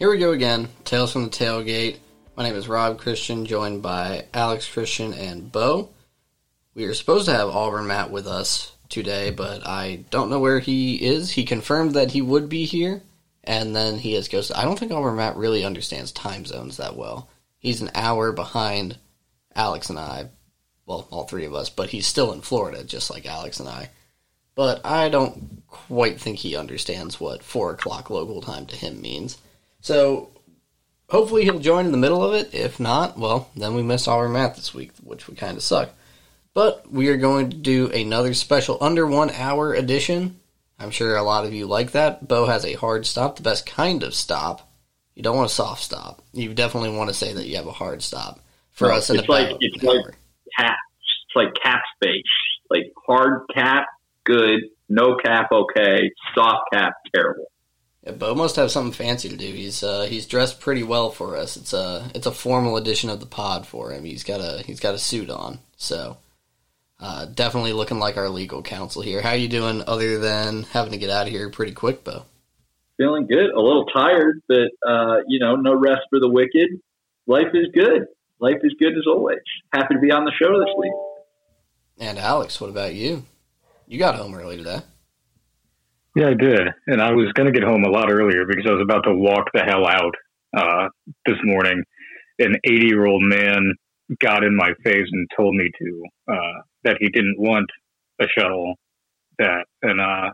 Here we go again. Tales from the Tailgate. My name is Rob Christian, joined by Alex Christian and Bo. We are supposed to have Auburn Matt with us today, but I don't know where he is. He confirmed that he would be here, and then he has ghosted. I don't think Auburn Matt really understands time zones that well. He's an hour behind Alex and I, well, all three of us, but he's still in Florida, just like Alex and I. But I don't quite think he understands what four o'clock local time to him means. So hopefully he'll join in the middle of it. If not, well, then we miss all our math this week, which would kind of suck. But we are going to do another special under one hour edition. I'm sure a lot of you like that. Bo has a hard stop, the best kind of stop. You don't want a soft stop. You definitely want to say that you have a hard stop for No, us. In it's like it's like caps. It's like cap space. Like hard cap, good. No cap, okay. Soft cap, terrible. Yeah, Bo must have something fancy to do. He's uh, he's dressed pretty well for us. It's a it's a formal edition of the pod for him. He's got a he's got a suit on, so uh, definitely looking like our legal counsel here. How you doing? Other than having to get out of here pretty quick, Bo. Feeling good. A little tired, but uh, you know, no rest for the wicked. Life is good. Life is good as always. Happy to be on the show this week. And Alex, what about you? You got home early today. Yeah, I did. And I was going to get home a lot earlier because I was about to walk the hell out uh, this morning. An 80 year old man got in my face and told me to, uh, that he didn't want a shuttle that, and uh,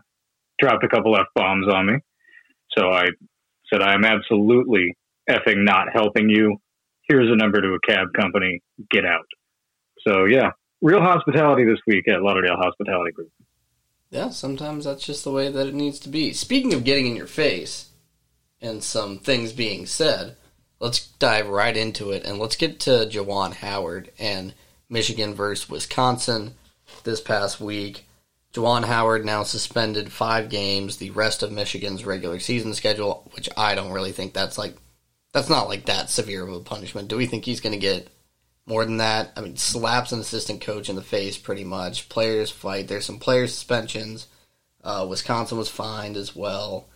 dropped a couple F bombs on me. So I said, I am absolutely effing not helping you. Here's a number to a cab company. Get out. So, yeah, real hospitality this week at Lauderdale Hospitality Group. Yeah, sometimes that's just the way that it needs to be. Speaking of getting in your face and some things being said, let's dive right into it and let's get to Juwan Howard and Michigan versus Wisconsin this past week. Juwan Howard now suspended five games, the rest of Michigan's regular season schedule, which I don't really think that's like that's not like that severe of a punishment. Do we think he's going to get more than that? I mean, slaps an assistant coach in the face pretty much. Players fight. There's some player suspensions. Uh, Wisconsin was fined as well.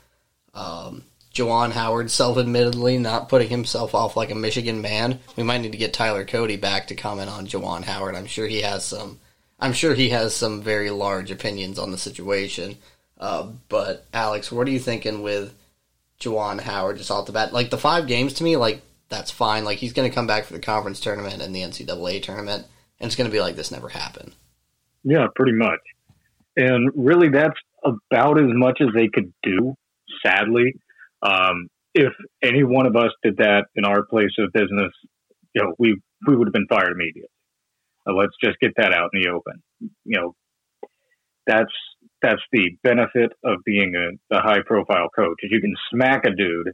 Um, Juwan Howard, self-admittedly, not putting himself off like a Michigan man. We might need to get Tyler Cody back to comment on Juwan Howard. I'm sure he has some. I'm sure he has some very large opinions on the situation. Uh, but Alex, what are you thinking with Juwan Howard just off the bat? Like the five games to me, like that's fine. Like he's going to come back for the conference tournament and the NCAA tournament, and it's going to be like this never happened. Yeah, pretty much. And really, that's about as much as they could do, sadly. Um, if any one of us did that in our place of business, you know, we, we would have been fired immediately. Uh, let's just get that out in the open. You know, that's, that's the benefit of being a, a high profile coach you can smack a dude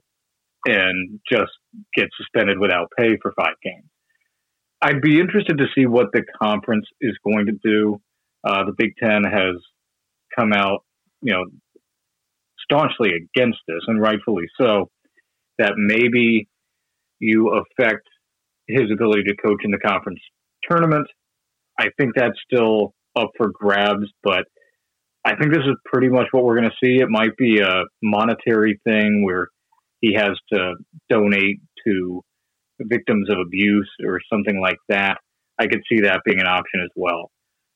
and just get suspended without pay for five games. I'd be interested to see what the conference is going to do. Uh, the Big Ten has come out, you know, staunchly against this, and rightfully so. That maybe you affect his ability to coach in the conference tournament. I think that's still up for grabs, but I think this is pretty much what we're going to see. It might be a monetary thing where he has to donate to victims of abuse or something like that. I could see that being an option as well.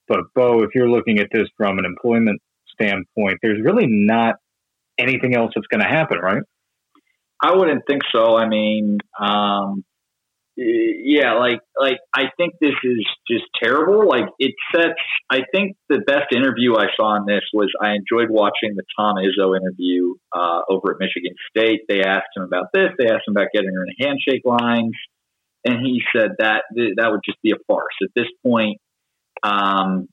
But Bo, if you're looking at this from an employment standpoint, there's really not anything else that's going to happen, right? I wouldn't think so. I mean, um, yeah, like like I think this is just terrible. Like it sets. I think the best interview I saw on this was I enjoyed watching the Tom Izzo interview uh, over at Michigan State. They asked him about this. They asked him about getting her in handshake lines, and he said that that would just be a farce at this point. Um,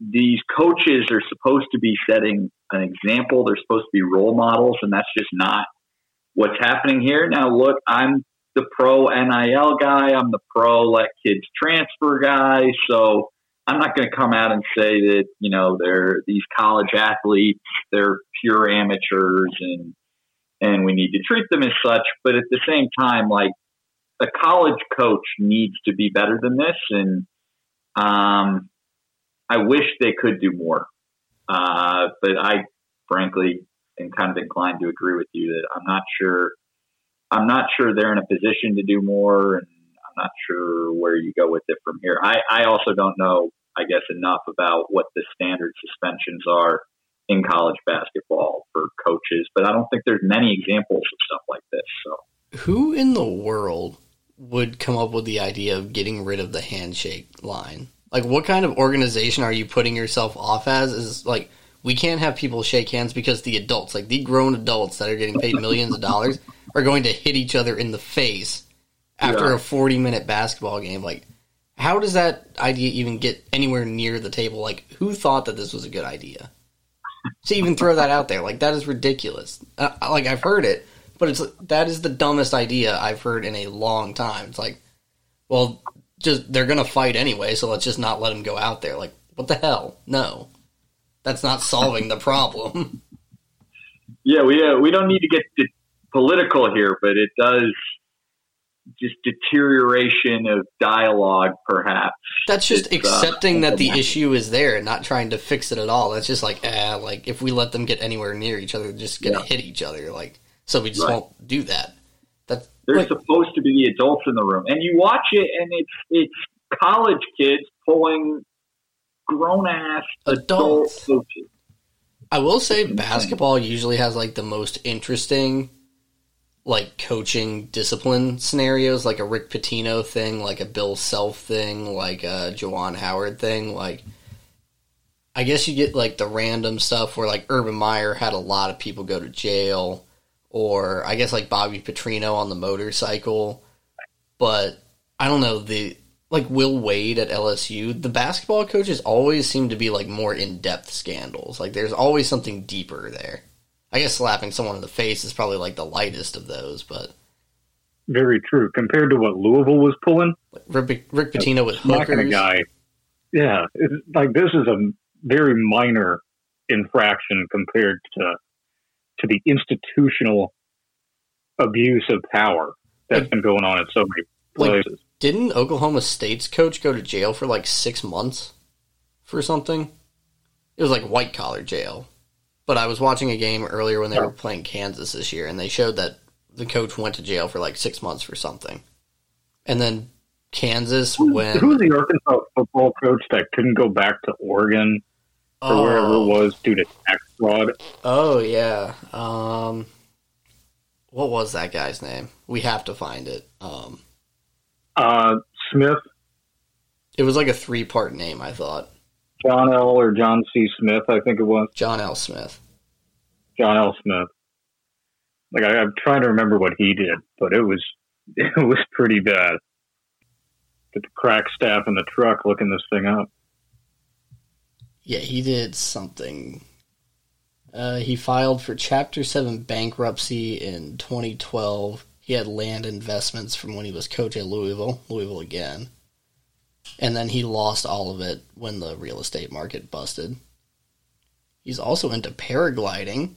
these coaches are supposed to be setting an example. They're supposed to be role models, and that's just not what's happening here. Now, look, I'm the pro NIL guy. I'm the pro let kids transfer guy. So I'm not going to come out and say that you know they're these college athletes. They're pure amateurs, and and we need to treat them as such. But at the same time, like a college coach needs to be better than this, and um, I wish they could do more. Uh, but I, frankly, am kind of inclined to agree with you that I'm not sure I'm not sure they're in a position to do more, and I'm not sure where you go with it from here. I, I also don't know, I guess, enough about what the standard suspensions are in college basketball for coaches, but I don't think there's many examples of stuff like this. So, who in the world would come up with the idea of getting rid of the handshake line? Like, what kind of organization are you putting yourself off as? Is like we can't have people shake hands because the adults, like the grown adults that are getting paid millions of dollars, are going to hit each other in the face after yeah. a 40 minute basketball game. Like, how does that idea even get anywhere near the table? Like, who thought that this was a good idea? to even throw that out there, like that is ridiculous. Uh, like I've heard it, but it's that is the dumbest idea I've heard in a long time. It's like, well, just they're gonna fight anyway, so let's just not let them go out there. Like, what the hell? No. That's not solving the problem. Yeah, we uh, we don't need to get political here, but it does just deterioration of dialogue, perhaps. That's just it's, uh, accepting uh, that the issue is there and not trying to fix it at all. That's just like, ah, like if we let them get anywhere near each other, they're just gonna yeah. hit each other. Like, so we just right. won't do that. That's there's like, supposed to be the adults in the room, and you watch it, and it's it's college kids pulling grown ass adults. Adult. I will say basketball usually has like the most interesting like coaching discipline scenarios, like a Rick Pitino thing, like a Bill Self thing, like a Juwan Howard thing. Like, I guess you get like the random stuff where like Urban Meyer had a lot of people go to jail, or I guess like Bobby Petrino on the motorcycle. But I don't know the like Will Wade at LSU, the basketball coaches always seem to be like more in depth scandals. Like there's always something deeper there. I guess slapping someone in the face is probably like the lightest of those, but very true compared to what Louisville was pulling. Rick, Rick Pitino with hookers. A guy, yeah, like this is a very minor infraction compared to to the institutional abuse of power that's like, been going on at so many places. Like, didn't Oklahoma State's coach go to jail for like six months for something? It was like white collar jail. But I was watching a game earlier when they were playing Kansas this year, and they showed that the coach went to jail for like six months for something. And then Kansas when who was the Arkansas football coach that couldn't go back to Oregon or oh. wherever it was due to tax fraud? Oh yeah. Um, what was that guy's name? We have to find it. Um, uh, Smith. It was like a three part name, I thought. John L. or John C. Smith, I think it was. John L. Smith. John L. Smith. Like I, am trying to remember what he did, but it was it was pretty bad. Get the crack staff in the truck looking this thing up. Yeah, he did something. Uh, he filed for Chapter Seven bankruptcy in 2012 he had land investments from when he was coach at Louisville, Louisville again. And then he lost all of it when the real estate market busted. He's also into paragliding.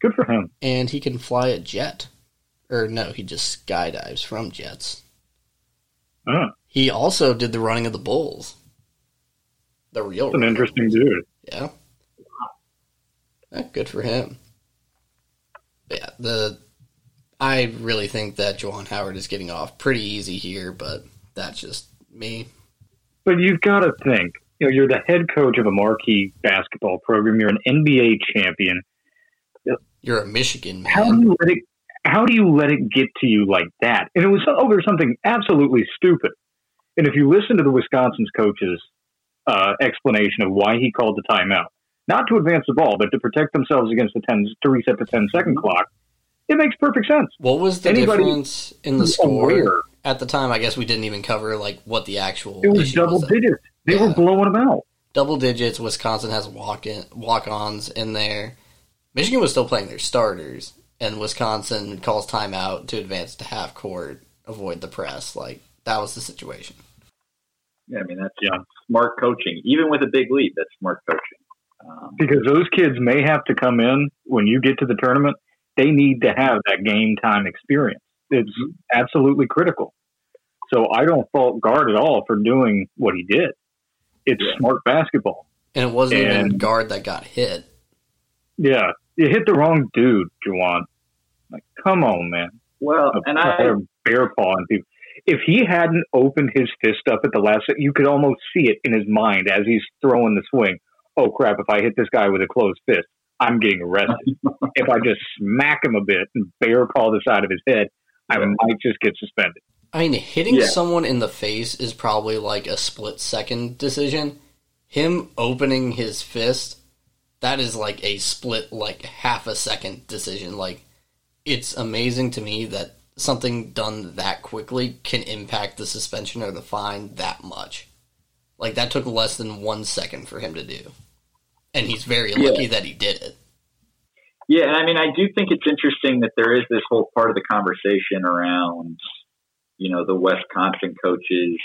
Good for him. And he can fly a jet. Or no, he just skydives from jets. Oh. He also did the running of the bulls. The real. That's an interesting dude. Yeah. yeah. Good for him. Yeah, the I really think that Juwan Howard is getting off pretty easy here, but that's just me. But you've got to think, you know, you're the head coach of a marquee basketball program. You're an NBA champion. You're a Michigan man. How do you let it? How do you let it get to you like that? And it was over something absolutely stupid. And if you listen to the Wisconsin's coach's uh, explanation of why he called the timeout, not to advance the ball, but to protect themselves against the 10, to reset the 10 second clock, it makes perfect sense. What was the Anybody difference in the score aware. at the time? I guess we didn't even cover like what the actual. It was double was digits. They yeah. were blowing them out. Double digits. Wisconsin has walk in walk ons in there. Michigan was still playing their starters, and Wisconsin calls timeout to advance to half court, avoid the press. Like that was the situation. Yeah, I mean that's yeah. smart coaching. Even with a big lead, that's smart coaching. Um, because those kids may have to come in when you get to the tournament they need to have that game time experience. It's mm-hmm. absolutely critical. So I don't fault Gard at all for doing what he did. It's yeah. smart basketball. And it wasn't and, even Gard that got hit. Yeah. You hit the wrong dude, Juwan. Like, come on, man. Well, a and I player bear paw on people. If he hadn't opened his fist up at the last, you could almost see it in his mind as he's throwing the swing. Oh crap! If I hit this guy with a closed fist, I'm getting arrested. if I just smack him a bit and bear paw the side of his head, I might just get suspended. I mean, hitting Yeah. someone in the face is probably like a split second decision. Him opening his fist, that is like a split, like half a second decision. Like, it's amazing to me that something done that quickly can impact the suspension or the fine that much. Like, that took less than one second for him to do. And he's very Yeah. lucky that he did it. Yeah, and I mean, I do think it's interesting that there is this whole part of the conversation around, you know, the Wisconsin coaches'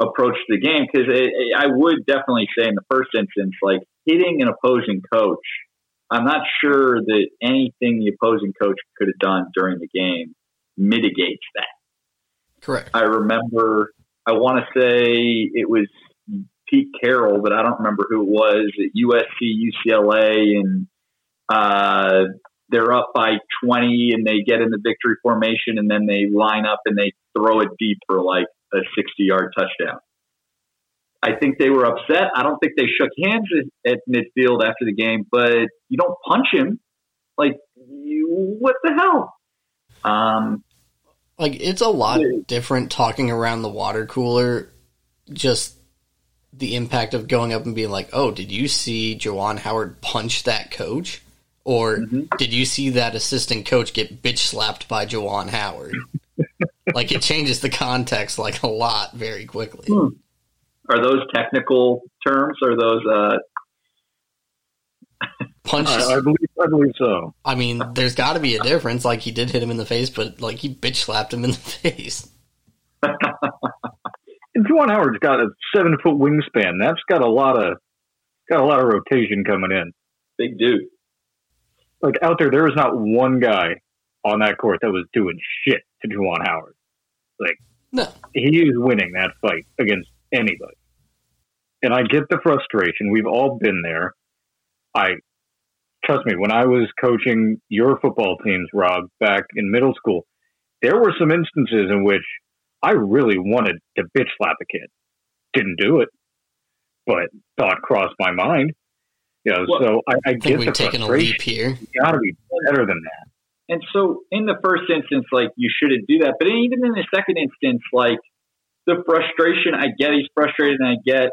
approach to the game because I would definitely say in the first instance, like hitting an opposing coach, I'm not sure that anything the opposing coach could have done during the game mitigates that. Correct. I remember, I want to say it was Pete Carroll, but I don't remember who it was at USC, UCLA, and uh, they're up by 20 and they get in the victory formation and then they line up and they throw it deep for like a 60 yard touchdown. I think they were upset. I don't think they shook hands at, at midfield after the game, but you don't punch him. Like, you, what the hell? Um, Like it's a lot different talking around the water cooler. Just the impact of going up and being like, "Oh, did you see Juwan Howard punch that coach?" Or Mhm. did you see that assistant coach get bitch slapped by Juwan Howard? like it changes the context like a lot very quickly. Hmm. are those technical terms? Are those uh, Punches. I, I believe, I believe so. I mean, there's got to be a difference. Like he did hit him in the face, but like he bitch slapped him in the face. And Juwan Howard's got a seven foot wingspan. That's got a lot of got a lot of rotation coming in. big dude? Like out there, there was not one guy on that court that was doing shit to Juwan Howard. Like no, He is winning that fight against anybody. And I get the frustration. We've all been there. I trust me, when I was coaching your football teams, Rob, back in middle school, there were some instances in which I really wanted to bitch slap a kid. Didn't do it, but thought crossed my mind. You know, Well, so I, I I get think we've taken a leap here. You got to be better than that. And so, in the first instance, like you shouldn't do that. But even in the second instance, like the frustration, I get he's frustrated, and I get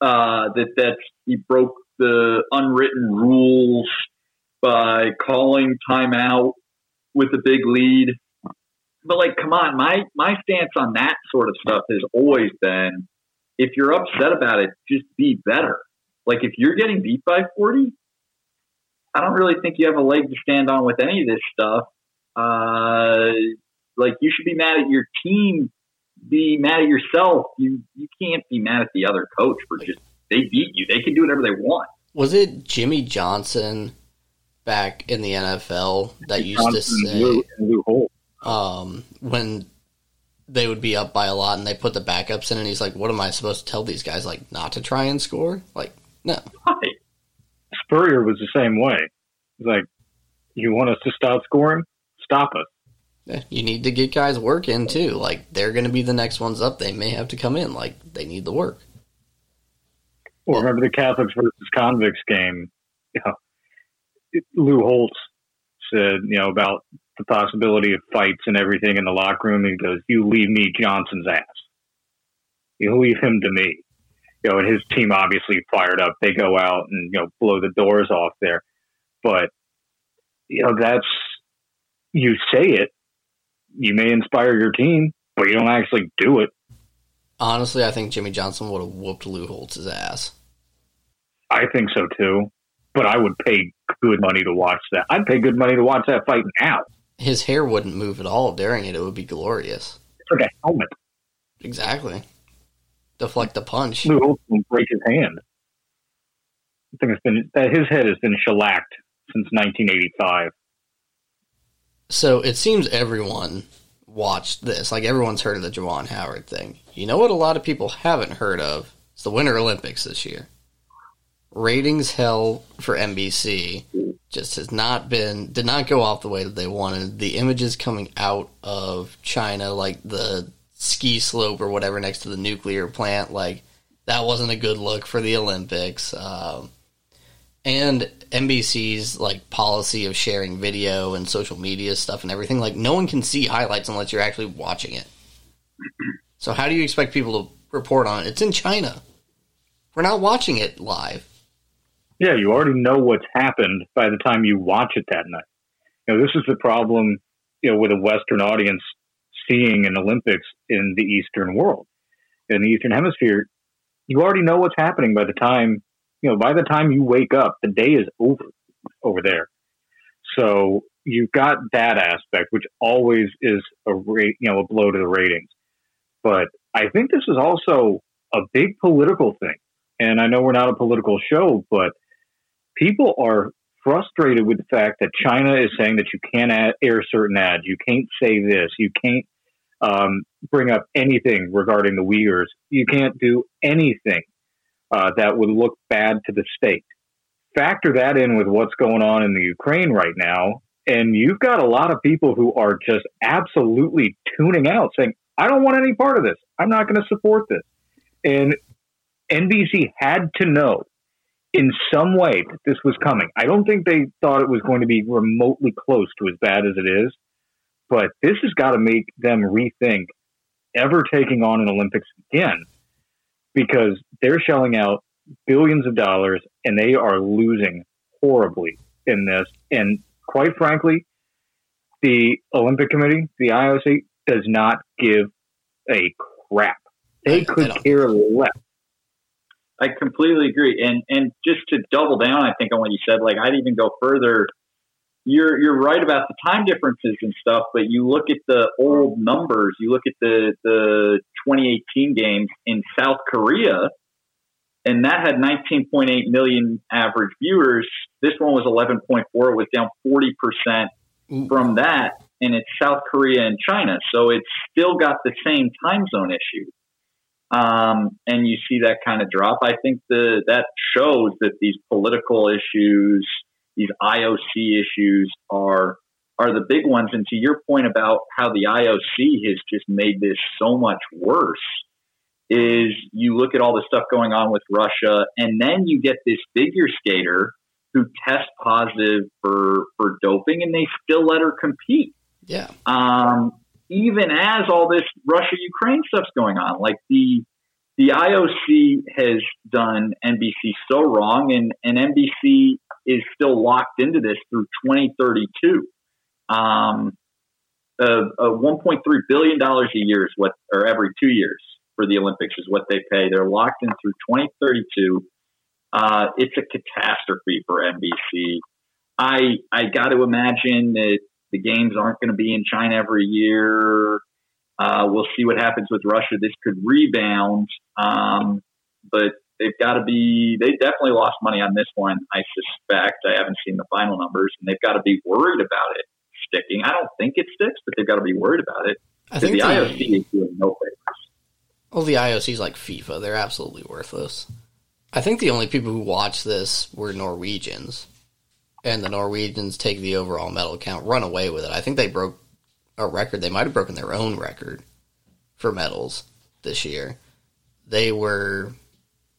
uh, that that's he broke the unwritten rules by calling timeout with a big lead. But like, come on, my my stance on that sort of stuff has always been: if you're upset about it, just be better. Like if you're getting beat by forty, I don't really think you have a leg to stand on with any of this stuff. Uh, like you should be mad at your team, be mad at yourself. You you can't be mad at the other coach for just they beat you. They can do whatever they want. Was it Jimmy Johnson back in the NFL that used to Johnson, say Lou, and Lou. Um, when they would be up by a lot and they put the backups in, and he's like, "What am I supposed to tell these guys? Like not to try and score? Like no." Right. Spurrier was the same way. He's like, you want us to stop scoring? Stop us. Yeah, You need to get guys work in too. Like they're going to be the next ones up. They may have to come in. Like they need the work. Or remember the Catholics versus convicts game? You know, Lou Holtz said, you know, about the possibility of fights and everything in the locker room. He goes, "You leave me Johnson's ass. You leave him to me." You know, and his team obviously fired up. They go out and you know blow the doors off there, but you know that's you say it. You may inspire your team, but you don't actually do it. Honestly, I think Jimmy Johnson would have whooped Lou Holtz's ass. I think so too. But I would pay good money to watch that. I'd pay good money to watch that fight now. His hair wouldn't move at all during it. It would be glorious. It's like a helmet. Exactly. Deflect the punch. Lou break his hand. I think it's been that his head has been shellacked since 1985. So it seems everyone watched this. Like everyone's heard of the Juwan Howard thing. You know what a lot of people haven't heard of? It's the Winter Olympics this year. Ratings hell for NBC just has not been did not go off the way that they wanted. The images coming out of China, like the ski slope or whatever next to the nuclear plant, like that wasn't a good look for the Olympics. Um, and NBC's like policy of sharing video and social media stuff and everything, like no one can see highlights unless you're actually watching it. So how do you expect people to report on it? It's in China. We're not watching it live. Yeah, you already know what's happened by the time you watch it that night. You know, this is the problem, you know, with a Western audience seeing an Olympics in the Eastern world. In the Eastern Hemisphere, you already know what's happening by the time, you know, by the time you wake up, the day is over over there. So you've got that aspect, which always is a rate, you know, a blow to the ratings. But I think this is also a big political thing. And I know we're not a political show, but people are frustrated with the fact that China is saying that you can't add, air certain ads, you can't say this, you can't um, bring up anything regarding the Uyghurs, you can't do anything uh, that would look bad to the state. Factor that in with what's going on in the Ukraine right now, and you've got a lot of people who are just absolutely tuning out, saying, I don't want any part of this. I'm not going to support this. And NBC had to know in some way that this was coming. I don't think they thought it was going to be remotely close to as bad as it is, but this has got to make them rethink ever taking on an Olympics again because they're shelling out billions of dollars and they are losing horribly in this. And quite frankly, the Olympic Committee, the IOC, does not give a crap. They could care less. I completely agree. And and just to double down, I think on what you said, like I'd even go further. You're you're right about the time differences and stuff, but you look at the old numbers. You look at the the 2018 games in South Korea, and that had 19.8 million average viewers. This one was 11.4. It was down 40 percent from that, and it's South Korea and China, so it's still got the same time zone issue um, and you see that kind of drop. I think the that shows that these political issues, these IOC issues, are are the big ones. And to your point about how the IOC has just made this so much worse, is you look at all the stuff going on with Russia, and then you get this figure skater who tests positive for for doping, and they still let her compete. Yeah. Um, even as all this Russia Ukraine stuff's going on. Like the the IOC has done NBC so wrong, and, and NBC is still locked into this through 2032. Um, uh, uh, 1.3 billion dollars a year is what, or every two years for the Olympics is what they pay. They're locked in through 2032. Uh, it's a catastrophe for NBC. I I got to imagine that the games aren't going to be in China every year. Uh, we'll see what happens with Russia. This could rebound, um, but they've got to be. They definitely lost money on this one. I suspect. I haven't seen the final numbers, and they've got to be worried about it sticking. I don't think it sticks, but they've got to be worried about it. I think the, the IOC is doing no favors. Well, the IOC is like FIFA. They're absolutely worthless. I think the only people who watched this were Norwegians, and the Norwegians take the overall medal count, run away with it. I think they broke a record. They might have broken their own record for medals this year. They were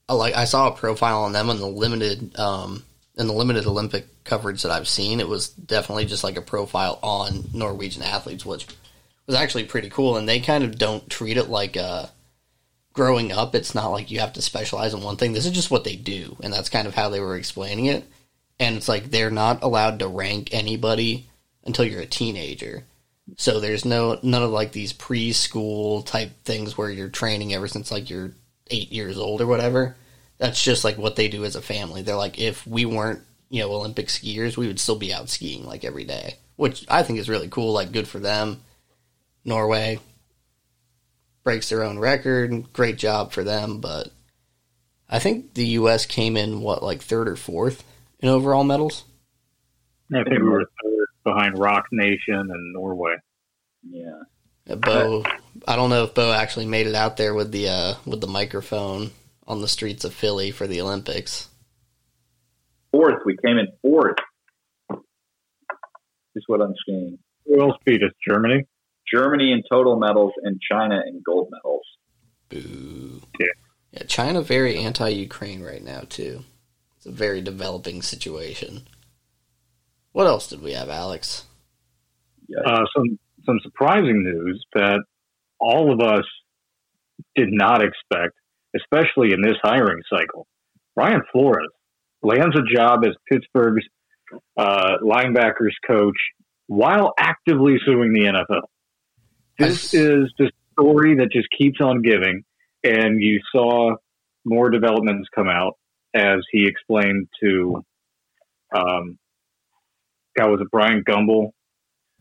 like I saw a profile on them in the limited um, in the limited Olympic coverage that I've seen. It was definitely just like a profile on Norwegian athletes, which was actually pretty cool. And they kind of don't treat it like uh, growing up. It's not like you have to specialize in one thing. This is just what they do, and that's kind of how they were explaining it. And it's like they're not allowed to rank anybody until you're a teenager. So there's no none of like these preschool type things where you're training ever since like you're eight years old or whatever. That's just like what they do as a family. They're like, if we weren't, you know, Olympic skiers, we would still be out skiing like every day, which I think is really cool. Like, good for them. Norway breaks their own record. Great job for them. But I think the U.S. came in, what, like third or fourth in overall medals? I think we were third behind Rock Nation and Norway. Yeah. Bo, I don't know if Bo actually made it out there with the uh, with the microphone on the streets of Philly for the Olympics. Fourth, we came in fourth. Is what I'm seeing. Who else beat us? Germany. Germany in total medals and China in gold medals. Boo. Yeah. Yeah, China very anti-Ukraine right now too. It's a very developing situation. What else did we have, Alex? Uh, some some surprising news that all of us did not expect, especially in this hiring cycle. Brian Flores lands a job as Pittsburgh's uh, linebackers coach while actively suing the NFL. This is the story that just keeps on giving, and you saw more developments come out as he explained to, um, God was it Bryant Gumbel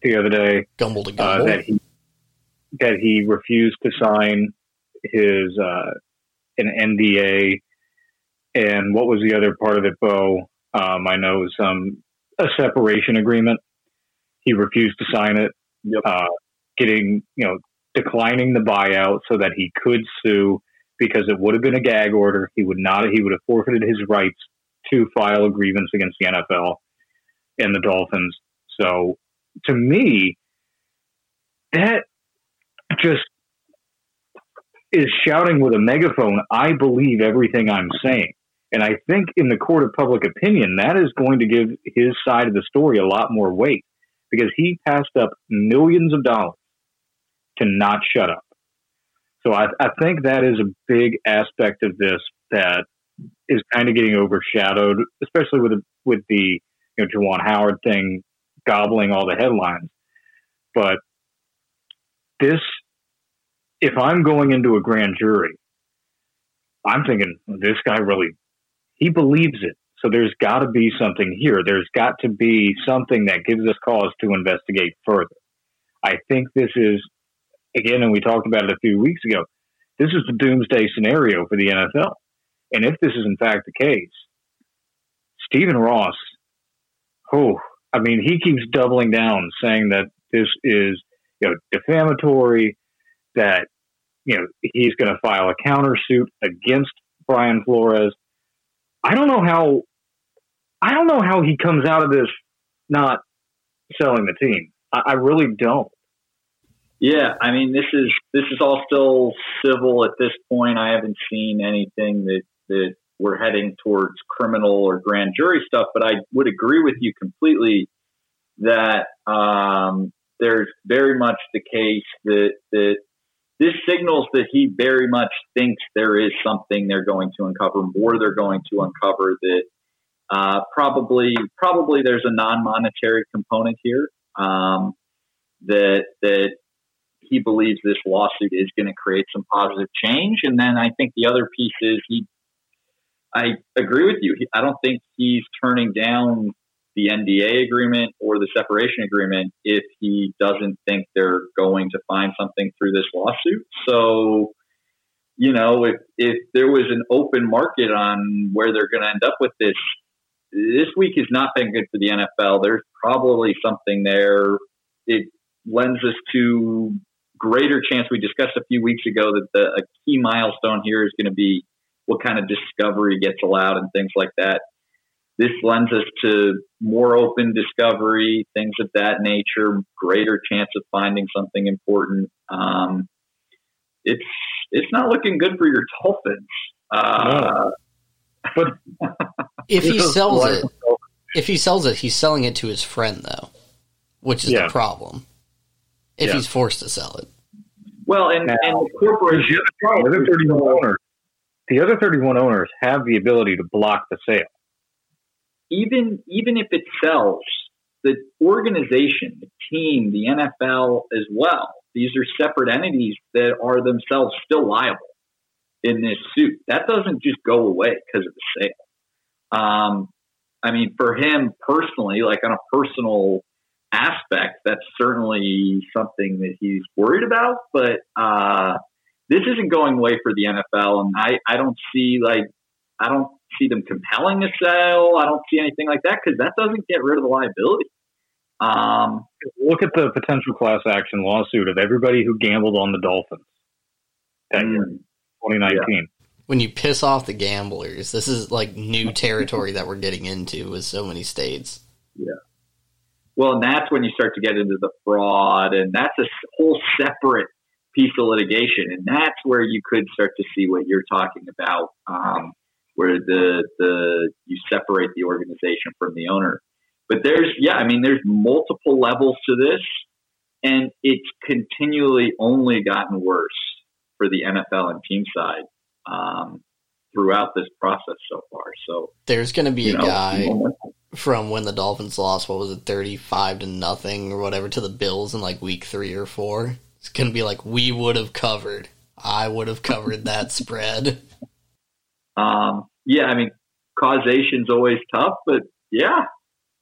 the other day Gumble to uh, Gumbel. that he that he refused to sign his uh, an NDA, and what was the other part of it, Bo? Um, I know it was um, a separation agreement. He refused to sign it, Yep. uh, getting you know declining the buyout so that he could sue because it would have been a gag order. He would not. He would have forfeited his rights to file a grievance against the NFL and the Dolphins. So to me, that just is shouting with a megaphone, I believe everything I'm saying. And I think in the court of public opinion, that is going to give his side of the story a lot more weight because he passed up millions of dollars to not shut up. So I, I think that is a big aspect of this that is kind of getting overshadowed, especially with the, with the you know Juwan Howard thing gobbling all the headlines. But this, if I'm going into a grand jury, I'm thinking this guy really, he believes it. So there's got to be something here. There's got to be something that gives us cause to investigate further. I think this is, again, and we talked about it a few weeks ago, this is the doomsday scenario for the NFL. And if this is in fact the case, Stephen Ross, oh, I mean, he keeps doubling down, saying that this is you know defamatory, that you know he's going to file a countersuit against Brian Flores. I don't know how. I don't know how he comes out of this not selling the team. I, I really don't. Yeah, I mean this is this is all still civil at this point. I haven't seen anything that that we're heading towards criminal or grand jury stuff, but I would agree with you completely that um, there's very much the case that that this signals that he very much thinks there is something they're going to uncover, more they're going to uncover that uh, probably probably there's a non-monetary component here um, that that he believes this lawsuit is going to create some positive change. And then I think the other piece is he, I agree with you. I don't think he's turning down the NDA agreement or the separation agreement if he doesn't think they're going to find something through this lawsuit. So, you know, if, if there was an open market on where they're going to end up with this, this week has not been good for the NFL. There's probably something there. It lends us to greater chance. We discussed a few weeks ago that the, a key milestone here is going to be what kind of discovery gets allowed and things like that. This lends us to more open discovery, things of that nature, greater chance of finding something important. Um, it's it's not looking good for your Dolphins. Uh, But if he sells it, if he sells it, he's selling it to his friend though, which is Yeah. the problem. If Yeah. he's forced to sell it, well, and, Now, and the corporation the other 31 owners, the other 31 owners have the ability to block the sale. even even if it sells, the organization, the team, the NFL as well, these are separate entities that are themselves still liable in this suit. That doesn't just go away because of the sale. Um, I mean, for him personally, like on a personal aspect, that's certainly something that he's worried about. But uh, this isn't going away for the NFL, and I, I don't see like I don't see them compelling a sale. I don't see anything like that because that doesn't get rid of the liability. Um, Look at the potential class action lawsuit of everybody who gambled on the Dolphins that year, mm, 2019. when you piss off the gamblers, this is like new territory that we're getting into with so many states. Yeah. Well, and that's when you start to get into the fraud, and that's a whole separate piece of litigation, and that's where you could start to see what you're talking about, um, where the the you separate the organization from the owner. But there's yeah, I mean, there's multiple levels to this, and it's continually only gotten worse for the NFL and team side um, throughout this process so far. So there's going to be a know, guy from when the Dolphins lost. What was it, thirty-five to nothing or whatever to the Bills in like week three or four. It's going to be like we would have covered. I would have covered that spread. Um, yeah, I mean, causation's always tough, but yeah,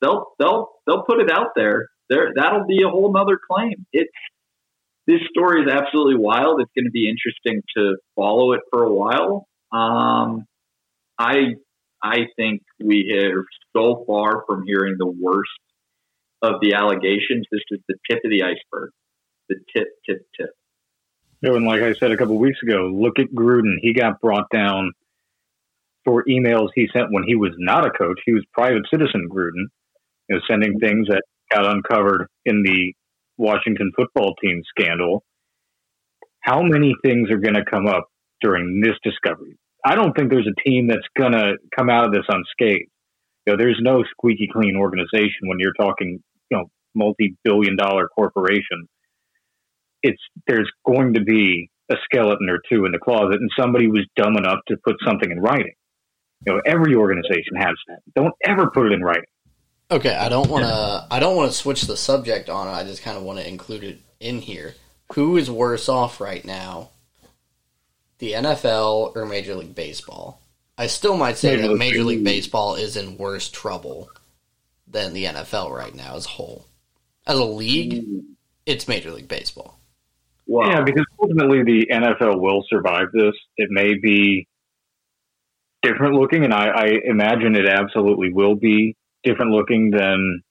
they'll they'll they'll put it out there. There, that'll be a whole nother claim. It's this story is absolutely wild. It's going to be interesting to follow it for a while. Um, I I think we are so far from hearing the worst of the allegations. This is the tip of the iceberg. The tip, tip, tip. Know, and like I said a couple weeks ago, look at Gruden. He got brought down for emails he sent when he was not a coach. He was private citizen Gruden, you know, sending things that got uncovered in the Washington football team scandal. How many things are going to come up during this discovery? I don't think there's a team that's going to come out of this unscathed. You know, there's no squeaky clean organization when you're talking, you know, multi-billion dollar corporation. It's there's going to be a skeleton or two in the closet, and somebody was dumb enough to put something in writing. You know, every organization has that. Don't ever put it in writing. Okay, I don't want to. I don't want to switch the subject on it. I just kind of want to include it in here. Who is worse off right now, the NFL or Major League Baseball? I still might say Major that Major League Baseball is in worse trouble than the NFL right now as a whole. As a league, it's Major League Baseball. Wow. Yeah, because ultimately the NFL will survive this. It may be different looking, and I, I imagine it absolutely will be different looking than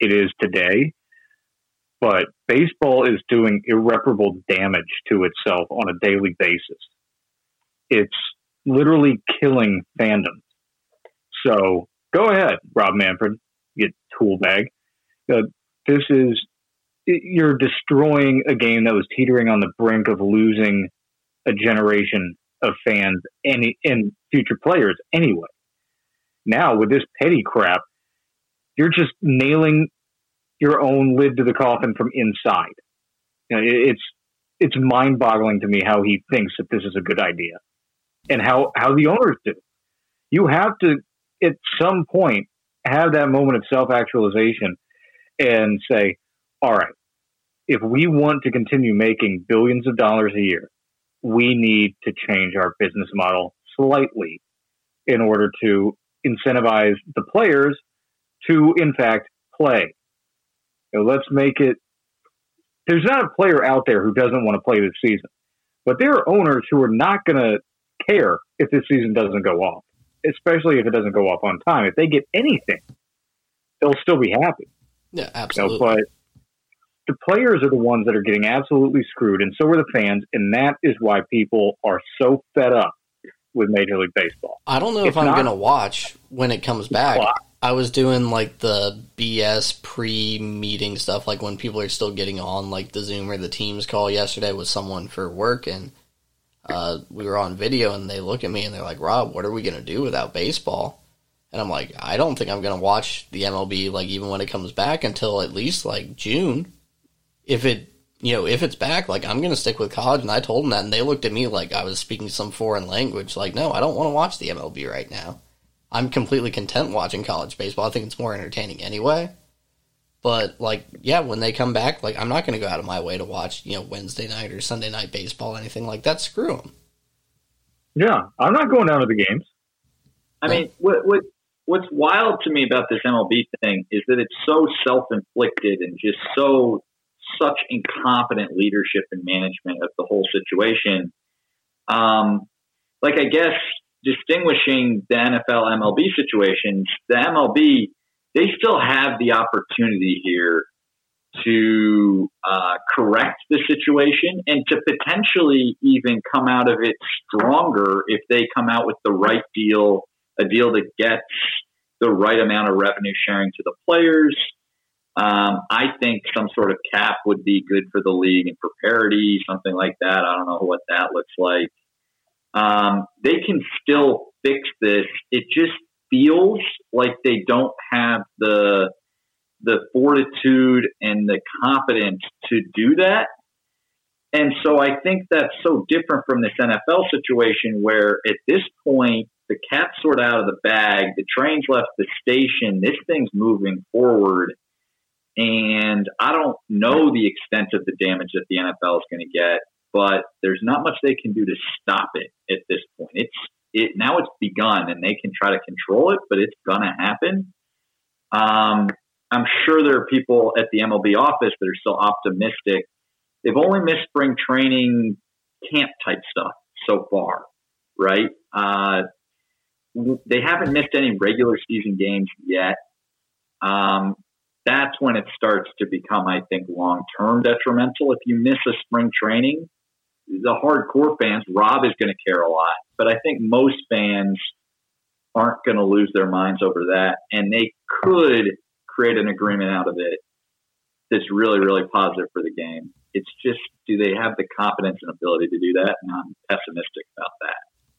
it is today. But baseball is doing irreparable damage to itself on a daily basis. It's literally killing fandom. So go ahead, Rob Manfred, you tool bag. Uh, this is you're destroying a game that was teetering on the brink of losing a generation of fans any and future players anyway. Now with this petty crap, you're just nailing your own lid to the coffin from inside. You know, it's it's mind boggling to me how he thinks that this is a good idea, and how how the owners do. You have to at some point have that moment of self actualization and say, all right, if we want to continue making billions of dollars a year, we need to change our business model slightly in order to incentivize the players to, in fact, play. You know, let's make it. There's not a player out there who doesn't want to play this season, but there are owners who are not going to care if this season doesn't go off, especially if it doesn't go off on time. If they get anything, they'll still be happy. Yeah, absolutely. You know, but the players are the ones that are getting absolutely screwed, and so are the fans, and that is why people are so fed up with Major League Baseball. I don't know it's if I'm going to watch when it comes back. I was doing like the BS pre meeting stuff, like when people are still getting on, like the Zoom or the Teams call yesterday with someone for work, and uh, we were on video, and they look at me and they're like, "Rob, what are we gonna do without baseball?" And I'm like, "I don't think I'm gonna watch the MLB like even when it comes back until at least like June. If it, you know, if it's back, like I'm gonna stick with college." And I told them that, and they looked at me like I was speaking some foreign language. Like, no, I don't want to watch the MLB right now. I'm completely content watching college baseball. I think it's more entertaining anyway. But like, yeah, when they come back, like, I'm not going to go out of my way to watch, you know, Wednesday night or Sunday night baseball, anything like that. Screw them. Yeah, I'm not going down to the games. I mean, what, what what's wild to me about this MLB thing is that it's so self-inflicted and just so such incompetent leadership and management of the whole situation. Um, like I guess distinguishing the NFL MLB situations, the MLB they still have the opportunity here to uh, correct the situation and to potentially even come out of it stronger if they come out with the right deal, a deal that gets the right amount of revenue sharing to the players. Um, I think some sort of cap would be good for the league and for parity, something like that. I don't know what that looks like. Um, they can still fix this. It just feels like they don't have the the fortitude and the confidence to do that. And so I think that's so different from this NFL situation where at this point the cat's sort of out of the bag, the train's left the station, this thing's moving forward. And I don't know the extent of the damage that the NFL is going to get, but there's not much they can do to stop it at this point. It's it now it's begun and they can try to control it, but it's gonna happen. Um, I'm sure there are people at the MLB office that are still optimistic. They've only missed spring training camp type stuff so far, right? Uh, they haven't missed any regular season games yet. Um, that's when it starts to become, I think, long term detrimental. If you miss a spring training, the hardcore fans, Rob is going to care a lot, but I think most fans aren't going to lose their minds over that, and they could create an agreement out of it that's really, really positive for the game. It's just, do they have the competence and ability to do that? And I'm pessimistic about that.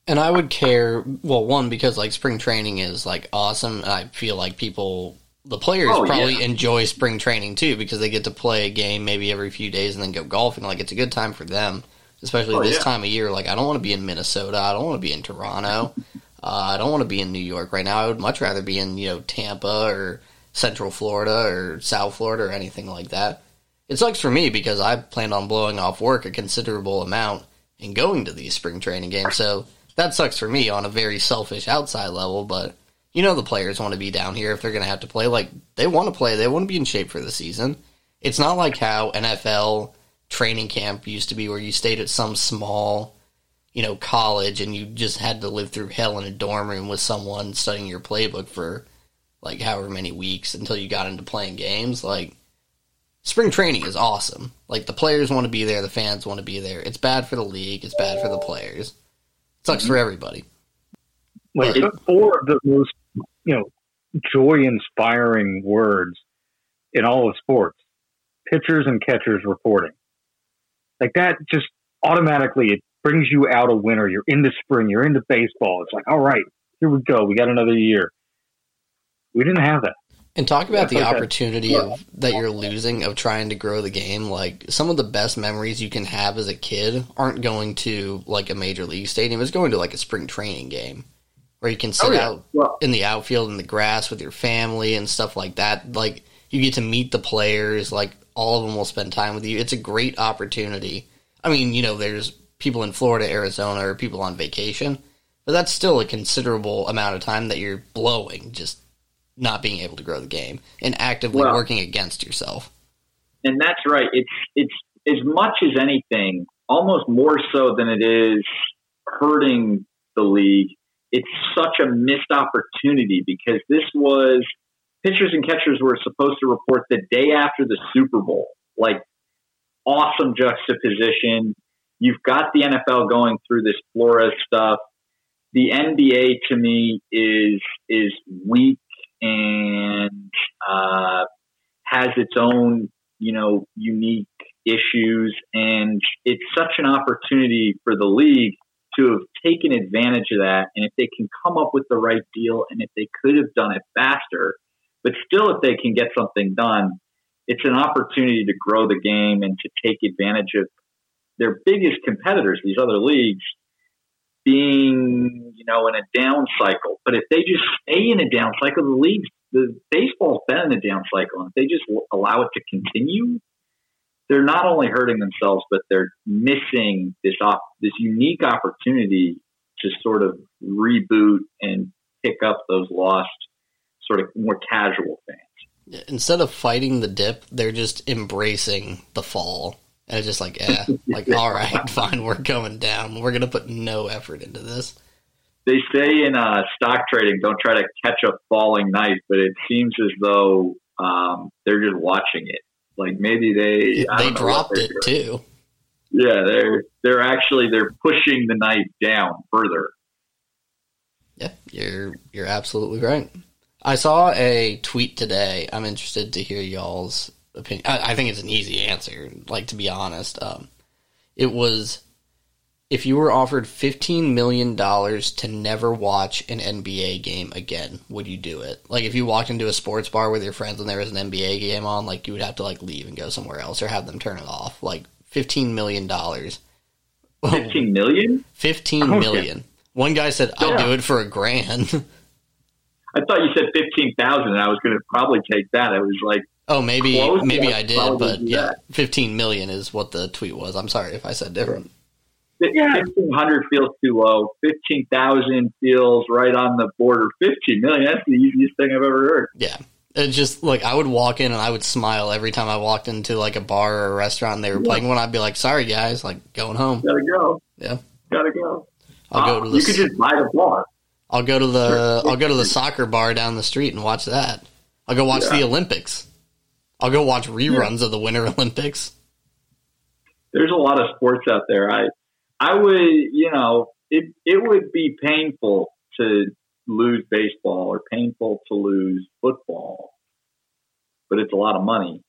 And I would care, well, one, because like spring training is like awesome. I feel like people, the players oh, probably yeah. enjoy spring training too because they get to play a game maybe every few days and then go golfing. Like it's a good time for them especially oh, this yeah. time of year. Like, I don't want to be in Minnesota. I don't want to be in Toronto. uh, I don't want to be in New York right now. I would much rather be in, you know, Tampa or Central Florida or South Florida or anything like that. It sucks for me because I planned on blowing off work a considerable amount and going to these spring training games. So that sucks for me on a very selfish outside level, but you know the players want to be down here if they're going to have to play. Like they want to play, they want to be in shape for the season. It's not like how NFL training camp used to be where you stayed at some small, you know, college and you just had to live through hell in a dorm room with someone studying your playbook for like however many weeks until you got into playing games. Like spring training is awesome. Like the players want to be there, the fans want to be there. It's bad for the league, it's bad for the players. It sucks for everybody. Like but, four of the most, you know, joy inspiring words in all of sports. Pitchers and catchers reporting. Like that just automatically it brings you out a winner. You're into spring, you're into baseball. It's like, all right, here we go. We got another year. We didn't have that. And talk about the opportunity that. of that you're losing of trying to grow the game. Like some of the best memories you can have as a kid aren't going to like a major league stadium. It's going to like a spring training game where you can sit oh, yeah. out well, in the outfield in the grass with your family and stuff like that. Like you get to meet the players. Like all of them will spend time with you. It's a great opportunity. I mean, you know, there's people in Florida, Arizona, or people on vacation, but that's still a considerable amount of time that you're blowing just not being able to grow the game and actively well, working against yourself. And that's right. It's it's as much as anything, almost more so than it is hurting the league. It's such a missed opportunity because this was pitchers and catchers were supposed to report the day after the Super Bowl. Like, awesome juxtaposition. You've got the NFL going through this Flores stuff. The NBA to me is is weak and uh, has its own you know unique issues, and it's such an opportunity for the league to have taken advantage of that. And if they can come up with the right deal, and if they could have done it faster, but still, if they can get something done, it's an opportunity to grow the game and to take advantage of their biggest competitors, these other leagues, being, you know, in a down cycle. But if they just stay in a down cycle, the leagues, the baseball's been in a down cycle. And if they just allow it to continue, they're not only hurting themselves, but they're missing this op- this unique opportunity to sort of reboot and pick up those lost sort of more casual fans. Instead of fighting the dip, they're just embracing the fall. And it's just like, eh, like, all right, fine, we're going down. We're going to put no effort into this. They say in uh, stock trading, don't try to catch a falling knife, but it seems as though um, they're just watching it. Like maybe they they don't know what dropped it doing. too. Yeah, they're they're actually they're pushing the knife down further. Yeah, you're you're absolutely right. I saw a tweet today. I'm interested to hear y'all's opinion. I, I think it's an easy answer. Like to be honest, um, it was if you were offered fifteen million dollars to never watch an NBA game again, would you do it? Like if you walked into a sports bar with your friends and there was an NBA game on, like you would have to like leave and go somewhere else or have them turn it off. Like fifteen million dollars. Fifteen million? Fifteen million. One guy said, "I'd Yeah. do it for a grand." I thought you said fifteen thousand. and I was going to probably take that. I was like, Oh, maybe Close, maybe yeah, I did, but yeah, that. fifteen million is what the tweet was. I'm sorry if I said different. Yeah. fifteen hundred feels too low. Fifteen thousand feels right on the border. Fifteen million. That's the easiest thing I've ever heard. Yeah, it's just like I would walk in and I would smile every time I walked into like a bar or a restaurant and they were Yeah. playing one. I'd be like, "Sorry guys, like going home. Gotta go. Yeah. Gotta go. I'll go Uh, to the you could just buy the bar. I'll go to the I'll go to the soccer bar down the street and watch that. I'll go watch Yeah. the Olympics. I'll go watch reruns of the Winter Olympics. There's a lot of sports out there. I I would you know it it would be painful to lose baseball or painful to lose football, but it's a lot of money.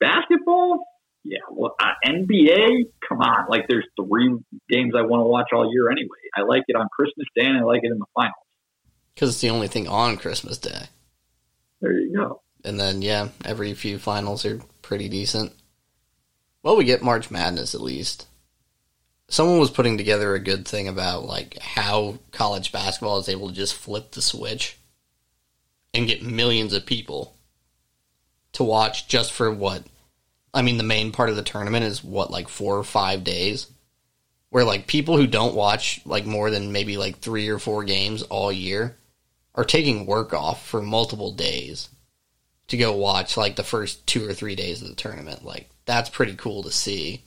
Basketball, yeah. Well, uh, NBA, come on. Like there's three games I want to watch all year anyway. I like it on Christmas Day and I like it in the finals. Because it's the only thing on Christmas Day. There you go. And then, yeah, every few finals are pretty decent. Well, we get March Madness at least. Someone was putting together a good thing about like how college basketball is able to just flip the switch and get millions of people to watch just for what I mean the main part of the tournament is what like 4 or 5 days where like people who don't watch like more than maybe like 3 or 4 games all year are taking work off for multiple days to go watch like the first two or three days of the tournament. Like that's pretty cool to see.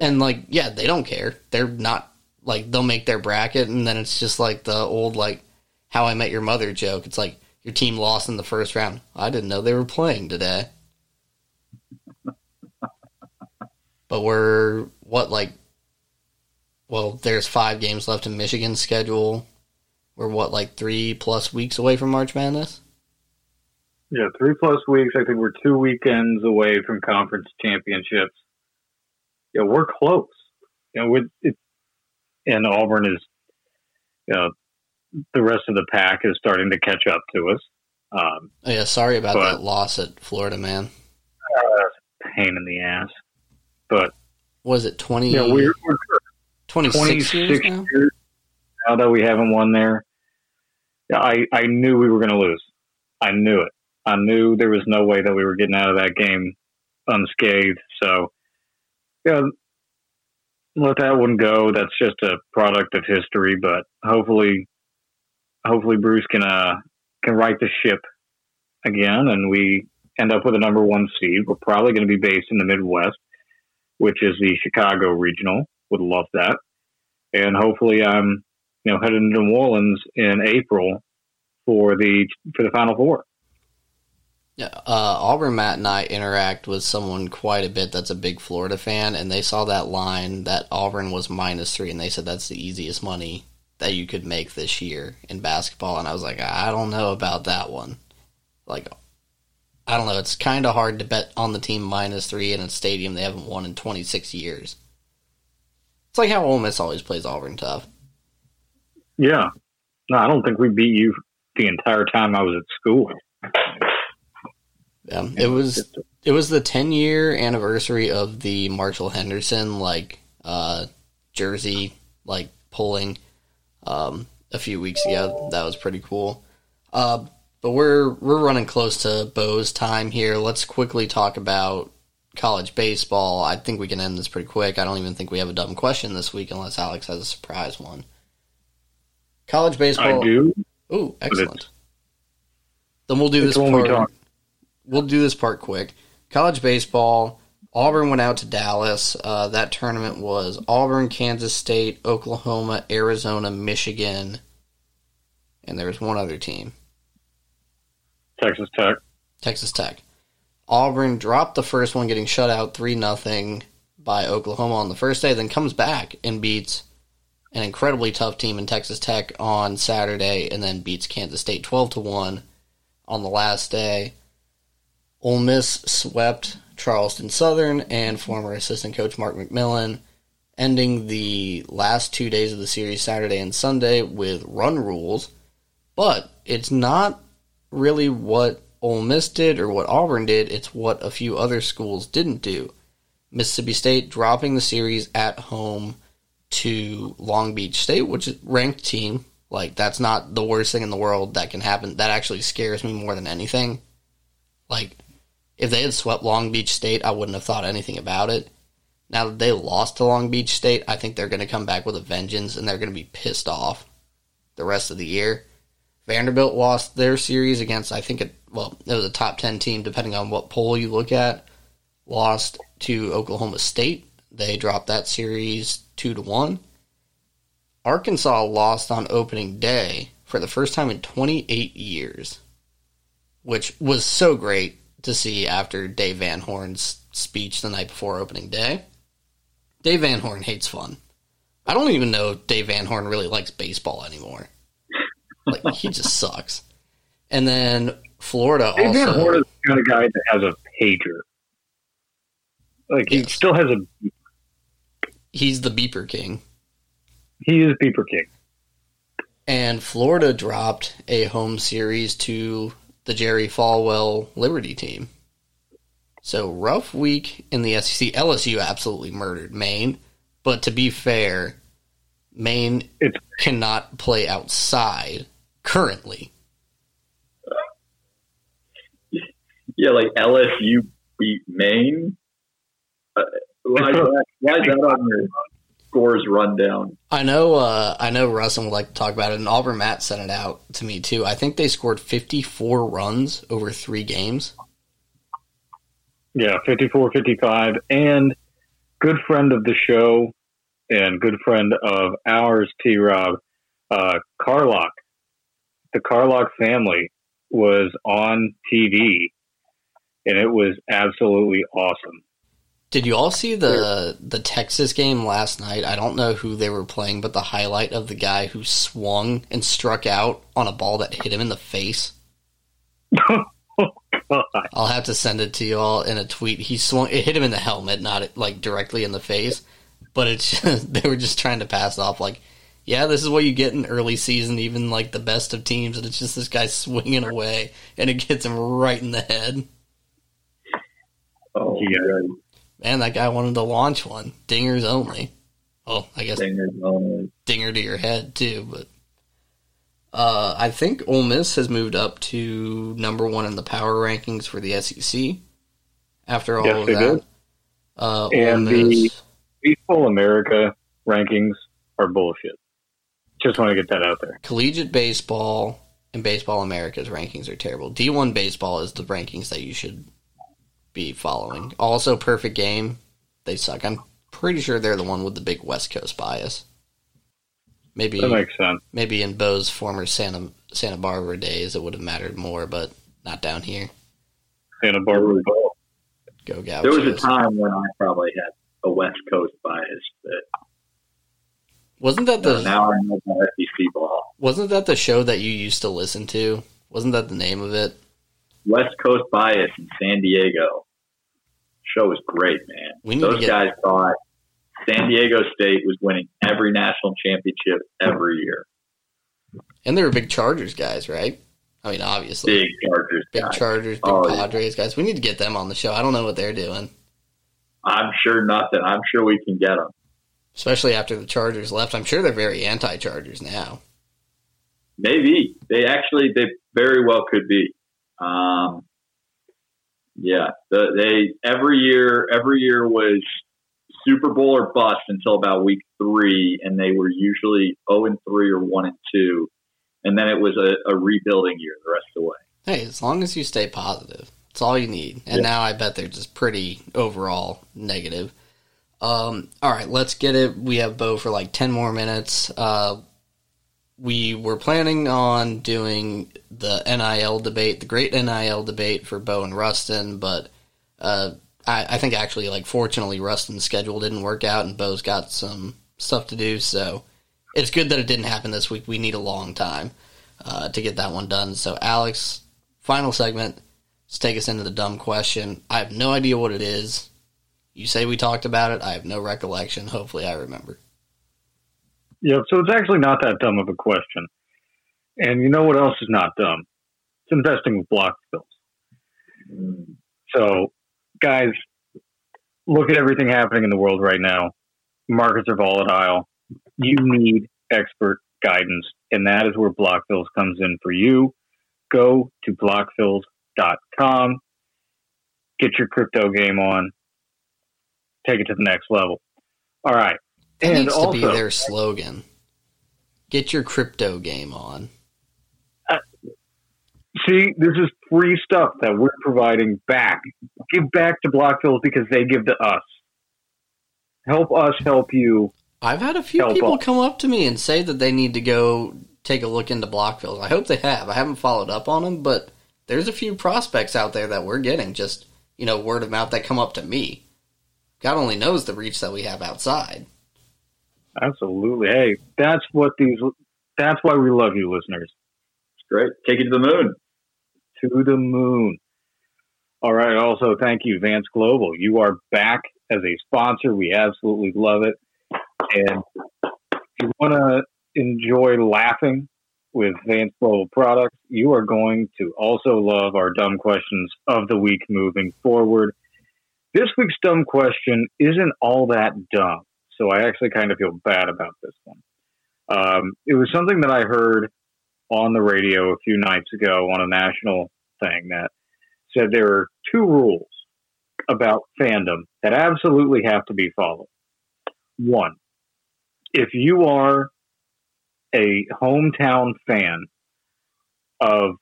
And like, yeah, they don't care. They're not like they'll make their bracket, and then it's just like the old like How I Met Your Mother joke. It's like your team lost in the first round. I didn't know they were playing today. But we're what like well, there's five games left in Michigan's schedule. We're what like three plus weeks away from March Madness. Yeah, three plus weeks. I think we're two weekends away from conference championships. Yeah, we're close. You know, with it, and Auburn is, you know, the rest of the pack is starting to catch up to us. Um, Oh, yeah, sorry about But- that loss at Florida, man. pain in the ass, but Was it 20, yeah, we're, we're 26 years now? years now that we haven't won there. Yeah, I, I knew we were going to lose. I knew it. I knew there was no way that we were getting out of that game unscathed. So, yeah, let that one go. That's just a product of history. But hopefully, hopefully Bruce can uh can right the ship again, and we end up with a number one seed. We're probably going to be based in the Midwest, which is the Chicago regional. Would love that, and hopefully, I'm you know headed to New Orleans in April for the for the Final Four. Yeah, uh, Auburn Matt and I interact with someone quite a bit that's a big Florida fan, and they saw that line that Auburn was minus three, and they said that's the easiest money that you could make this year in basketball. And I was like, I don't know about that one. Like, I don't know. It's kind of hard to bet on the team minus three in a stadium they haven't won in 26 years. It's like how Ole Miss always plays Auburn tough. Yeah, no, I don't think we beat you the entire time I was at school. Yeah, it was it was the 10 year anniversary of the Marshall Henderson like uh, jersey like pulling um, a few weeks ago. That was pretty cool. Uh, but we're we're running close to Bo's time here. Let's quickly talk about college baseball. I think we can end this pretty quick. I don't even think we have a dumb question this week unless Alex has a surprise one. College baseball. I do. Ooh, excellent. Then we'll do this when we part. We'll do this part quick. College baseball. Auburn went out to Dallas. Uh, that tournament was Auburn, Kansas State, Oklahoma, Arizona, Michigan, and there was one other team, Texas Tech. Texas Tech. Auburn dropped the first one, getting shut out 3 0 by Oklahoma on the first day, then comes back and beats an incredibly tough team in Texas Tech on Saturday, and then beats Kansas State 12 to 1 on the last day. Ole Miss swept Charleston Southern and former assistant coach Marc MacMillan, ending the last two days of the series, Saturday and Sunday, with run rules. But it's not really what Ole Miss did or what Auburn did, it's what a few other schools didn't do. Mississippi State dropping the series at home to Long Beach State, which is ranked team. Like that's not the worst thing in the world that can happen. That actually scares me more than anything. Like if they had swept Long Beach State, I wouldn't have thought anything about it. Now that they lost to Long Beach State, I think they're going to come back with a vengeance and they're going to be pissed off the rest of the year. Vanderbilt lost their series against, I think it, well, it was a top 10 team, depending on what poll you look at. Lost to Oklahoma State. They dropped that series 2 to 1. Arkansas lost on opening day for the first time in 28 years, which was so great to see after Dave Van Horn's speech the night before opening day. Dave Van Horn hates fun. I don't even know if Dave Van Horn really likes baseball anymore. Like he just sucks. And then Florida Dave also. Van Horn is the kind of guy that has a pager. Like he Yes. still has a. He's the beeper king. He is Beeper King. And Florida dropped a home series to the Jerry Falwell Liberty team. So rough week in the SEC. LSU absolutely murdered Maine, but to be fair, Maine It's cannot play outside currently. Yeah, like LSU beat Maine. Uh, why, is that, why is that on your scores rundown? I know uh, I know Russell would like to talk about it, and Auburn Matt sent it out to me too. I think they scored 54 runs over three games. yeah, 54, 55, and good friend of the show and good friend of ours, T. Rob, uh, Carlock. The Carlock family was on TV, and it was absolutely awesome. Did you all see the the Texas game last night? I don't know who they were playing, but the highlight of the guy who swung and struck out on a ball that hit him in the face. Oh, God. I'll have to send it to you all in a tweet. He swung it hit him in the helmet, not like directly in the face, but it's just, they were just trying to pass off like, yeah, this is what you get in early season, even like the best of teams, and it's just this guy swinging away and it gets him right in the head. Oh, Yeah. yeah. Man, that guy wanted to launch one. Dingers only. Oh, I guess Singers only. dinger to your head too, but uh, I think Ole Miss has moved up to number one in the power rankings for the SEC. After all Yes, of that, did. uh, Ole And Miss, the- Baseball America rankings are bullshit. Just want to get that out there. collegiate baseball and Baseball America's rankings are terrible. D one baseball is the rankings that you should be following. Also, Perfect Game, they suck. I'm pretty sure they're the one with the big West Coast bias. Maybe That makes sense. maybe in Bo's former Santa Santa Barbara days it would have mattered more, but not down here. Santa Barbara Ball. Go There was a time when I probably had a West Coast bias, but Wasn't that the now I know about SEC ball. wasn't that the show that you used to listen to? Wasn't that the name of it? West Coast bias in San Diego. Show was great, man. We need Those get- guys thought San Diego State was winning every national championship every year. And they were big Chargers guys, right? I mean, obviously Big Chargers big guys. Chargers, big Oh, yeah. Padres guys. We need to get them on the show. I don't know what they're doing, I'm sure nothing. I'm sure we can get them. Especially after the Chargers left. I'm sure they're very anti-Chargers now. Maybe they actually they very well could be. Um, yeah, the, they every year every year was Super Bowl or bust until about week three, and they were usually zero and three or one and two, and then it was a, a rebuilding year the rest of the way. Hey, as long as you stay positive, that's all you need. And Yeah. now I bet they're just pretty overall negative. Um, all right, let's get it. We have Bo for like 10 more minutes. Uh, we were planning on doing the NIL debate, the great NIL debate for Bo and Rustin, but Uh, I, I think actually, like, fortunately, Rustin's schedule didn't work out, and Bo's got some stuff to do. So it's good that it didn't happen this week. We need a long time uh, to get that one done. So, Alex, final segment. Let's take us into the dumb question. I have no idea what it is. You say we talked about it. I have no recollection. Hopefully, I remember. Yeah, so it's actually not that dumb of a question. And you know what else is not dumb? It's investing with block fills. So, guys, look at everything happening in the world right now. Markets are volatile. You need expert guidance, and that is where Blockfills comes in for you. Go to blockfills.com, get your crypto game on, take it to the next level. All right. That and needs also, to be their slogan. Get your crypto game on. Uh, see, this is free stuff that we're providing back. Give back to Blockfills because they give to us. Help us help you. I've had a few people us. come up to me and say that they need to go take a look into Blockfills. I hope they have. I haven't followed up on them, but there's a few prospects out there that we're getting just, you know, word of mouth that come up to me. God only knows the reach that we have outside. Absolutely. Hey, that's what these. That's why we love you, listeners. It's great. Take it to the moon. To the moon. All right. Also, thank you, Vance Global. You are back as a sponsor. We absolutely love it. And if you want to enjoy laughing with Vance Global products, you are going to also love our dumb questions of the week moving forward. This week's dumb question isn't all that dumb, so I actually kind of feel bad about this one. Um, it was something that I heard on the radio a few nights ago on a national thing that said there are two rules about fandom that absolutely have to be followed. One, if you are a hometown fan of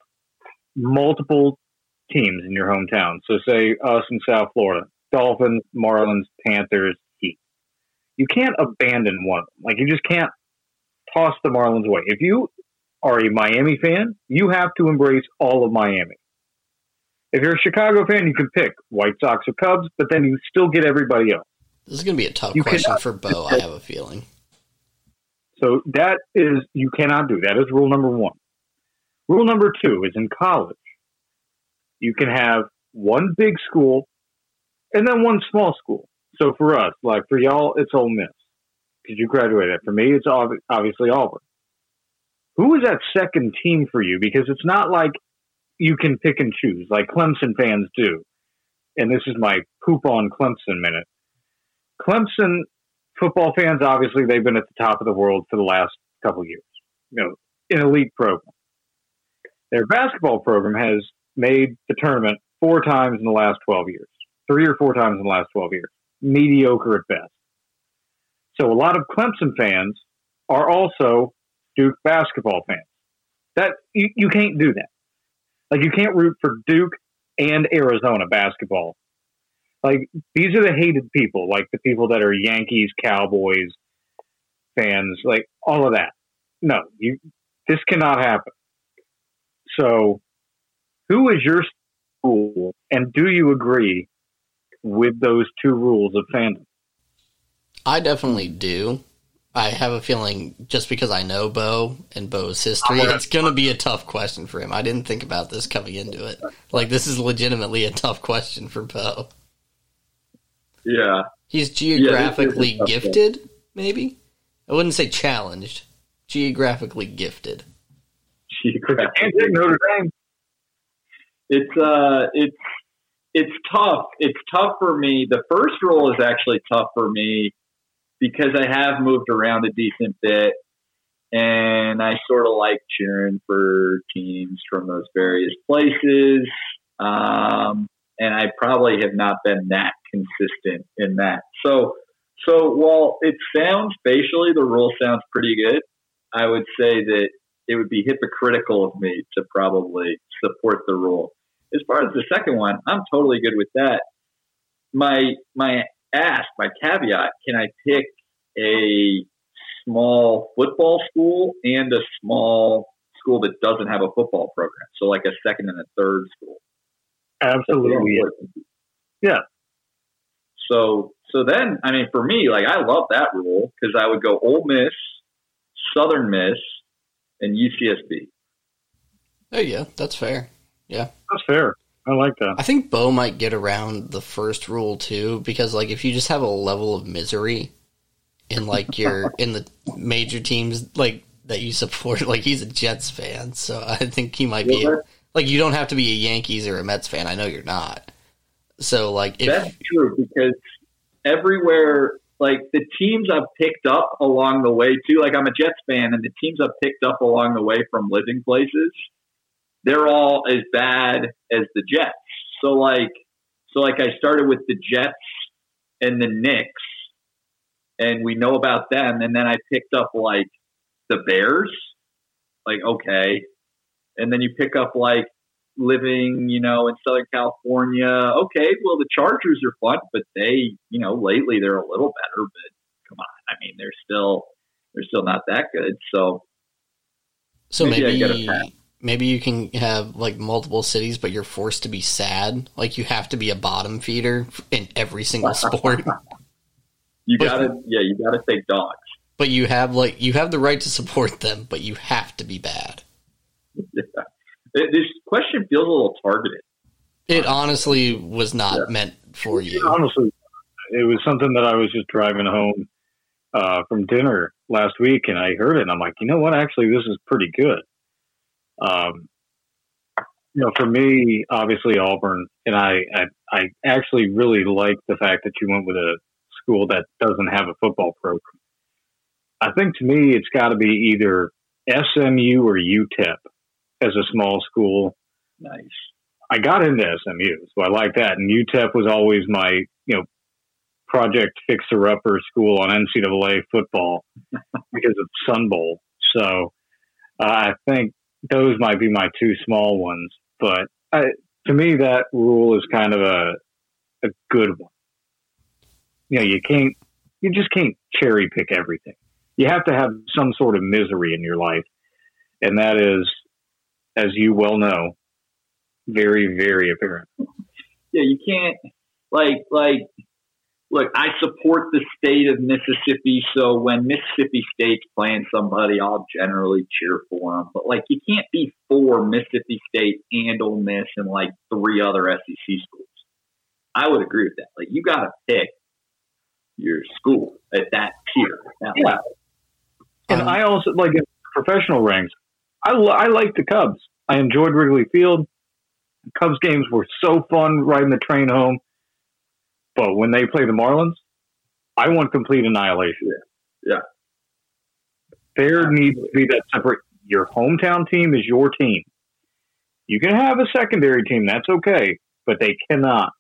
multiple teams in your hometown, so say us in South Florida, Dolphins, Marlins, Panthers, Heat, you can't abandon one of them. Like you just can't toss the Marlins away. If you are a Miami fan, you have to embrace all of Miami. If you're a Chicago fan, you can pick White Sox or Cubs, but then you still get everybody else. This is going to be a tough You question for Bo, I have a feeling. So that is, you cannot do. That is rule number one. Rule number two is in college, you can have one big school and then one small school. So for us, like for y'all, it's Ole Miss because you graduated. For me, it's ob- obviously Auburn. Who is that second team for you? Because it's not like you can pick and choose like Clemson fans do. And this is my poop on Clemson minute. Clemson football fans, obviously, they've been at the top of the world for the last couple years. You know, an elite program. Their basketball program has made the tournament four times in the last 12 years, three or four times in the last 12 years. Mediocre at best. So a lot of Clemson fans are also Duke basketball fans. That you, you can't do that. Like you can't root for Duke and Arizona basketball like these are the hated people, like the people that are Yankees, Cowboys fans, like all of that. No, you this cannot happen. So, who is your school, and do you agree with those two rules of fandom? I definitely do. I have a feeling just because I know Bo and Bo's history, it's going to be a tough question for him. I didn't think about this coming into it. Like, this is legitimately a tough question for Bo. Yeah. He's this is a geographically tough gifted, maybe? I wouldn't say challenged. Geographically gifted. Can't Notre Dame. It's uh, it's it's tough. It's tough for me. The first rule is actually tough for me because I have moved around a decent bit, and I sort of like cheering for teams from those various places. Um, and I probably have not been that consistent in that. So, so while it sounds facially, the rule sounds pretty good. I would say that it would be hypocritical of me to probably support the rule. As far as the second one, I'm totally good with that. My my ask, my caveat, can I pick a small football school and a small school that doesn't have a football program? So like a second and a third school. Absolutely. Yeah. So so then, I mean, for me, like I love that rule because I would go Ole Miss, Southern Miss, and UCSB. Oh yeah, that's fair. Yeah, That's fair. I like that. I think Bo might get around the first rule too because like if you just have a level of misery in like your in the major teams like that you support, like he's a Jets fan, so I think he might be like you don't have to be a Yankees or a Mets fan. I know you're not. So like if That's true because everywhere, like the teams I've picked up along the way too, like I'm a Jets fan, and the teams I've picked up along the way from living places, they're all as bad as the Jets. So like, so like I started with the Jets and the Knicks, and we know about them, and then I picked up like the Bears, like okay, and then you pick up like living, you know, in Southern California. Okay, well, the Chargers are fun, but they, you know, lately they're a little better. But come on, I mean, they're still they're still not that good. So so maybe I maybe get a pass. Maybe you can have like multiple cities, but you're forced to be sad. Like you have to be a bottom feeder in every single sport. you gotta, yeah, you gotta take dogs. but you have like you have the right to support them, but you have to be bad. It- This question feels a little targeted. It honestly was not meant for you. Honestly, it was something that I was just driving home uh, from dinner last week, and I heard it, and I'm like, you know what? Actually, this is pretty good. Um, you know, for me, obviously Auburn, and I, I, I actually really like the fact that you went with a school that doesn't have a football program. I think to me, it's got to be either SMU or UTEP as a small school. Nice. I got into SMU, so I like that. And UTEP was always my, you know, project fixer upper school on NCAA football because of Sun Bowl. So uh, I think those might be my two small ones. But I, to me, that rule is kind of a a good one. You know, you can't, you just can't cherry pick everything. You have to have some sort of misery in your life, and that is, as you well know, very, very apparent. Yeah, you can't like like look, I support the state of Mississippi, so when Mississippi State's playing somebody, I'll generally cheer for them. But like, you can't be for Mississippi State and Ole Miss and like three other SEC schools. I would agree with that. Like, you got to pick your school at that tier. That Yeah. level. And Um, I also like in professional ranks. I I like the Cubs. I enjoyed Wrigley Field. Cubs games were so fun riding the train home. But when they play the Marlins, I want complete annihilation. Yeah. There needs to be that separate. Your hometown team is your team. You can have a secondary team. That's okay, but they cannot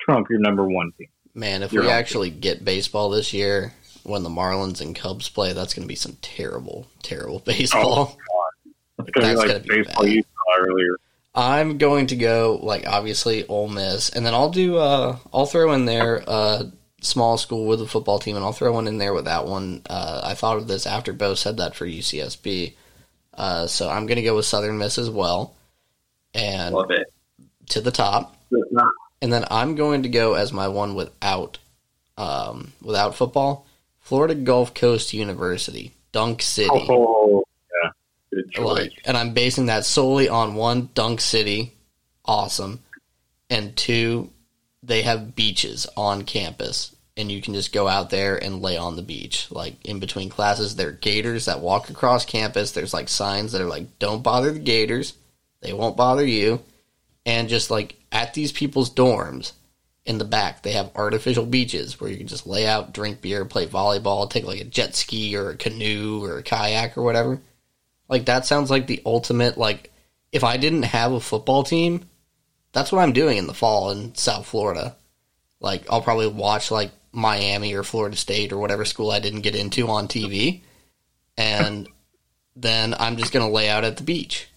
trump your number one team. Man, if You're we on. actually get baseball this year, when the Marlins and Cubs play, that's going to be some terrible, terrible baseball. Oh, it's gonna That's be gonna like be baseball bad. you saw earlier. I'm going to go like obviously Ole Miss, and then I'll do uh I'll throw in there a small school with a football team, and I'll throw one in there with that one. Uh, I thought of this after Bo said that for UCSB, uh, so I'm going to go with Southern Miss as well, and Love it. to the top, and then I'm going to go as my one without um, without football, Florida Gulf Coast University, Dunk City. Oh, Like, and I'm basing that solely on one, Dunk City, awesome, and two, they have beaches on campus, and you can just go out there and lay on the beach. Like in between classes, there are gators that walk across campus. There's like signs that are like, "Don't bother the gators; they won't bother you." And just like at these people's dorms, in the back, they have artificial beaches where you can just lay out, drink beer, play volleyball, take like a jet ski or a canoe or a kayak or whatever. Like that sounds like the ultimate like if I didn't have a football team, that's what I'm doing in the fall in South Florida. Like I'll probably watch like Miami or Florida State or whatever school I didn't get into on TV and then I'm just going to lay out at the beach.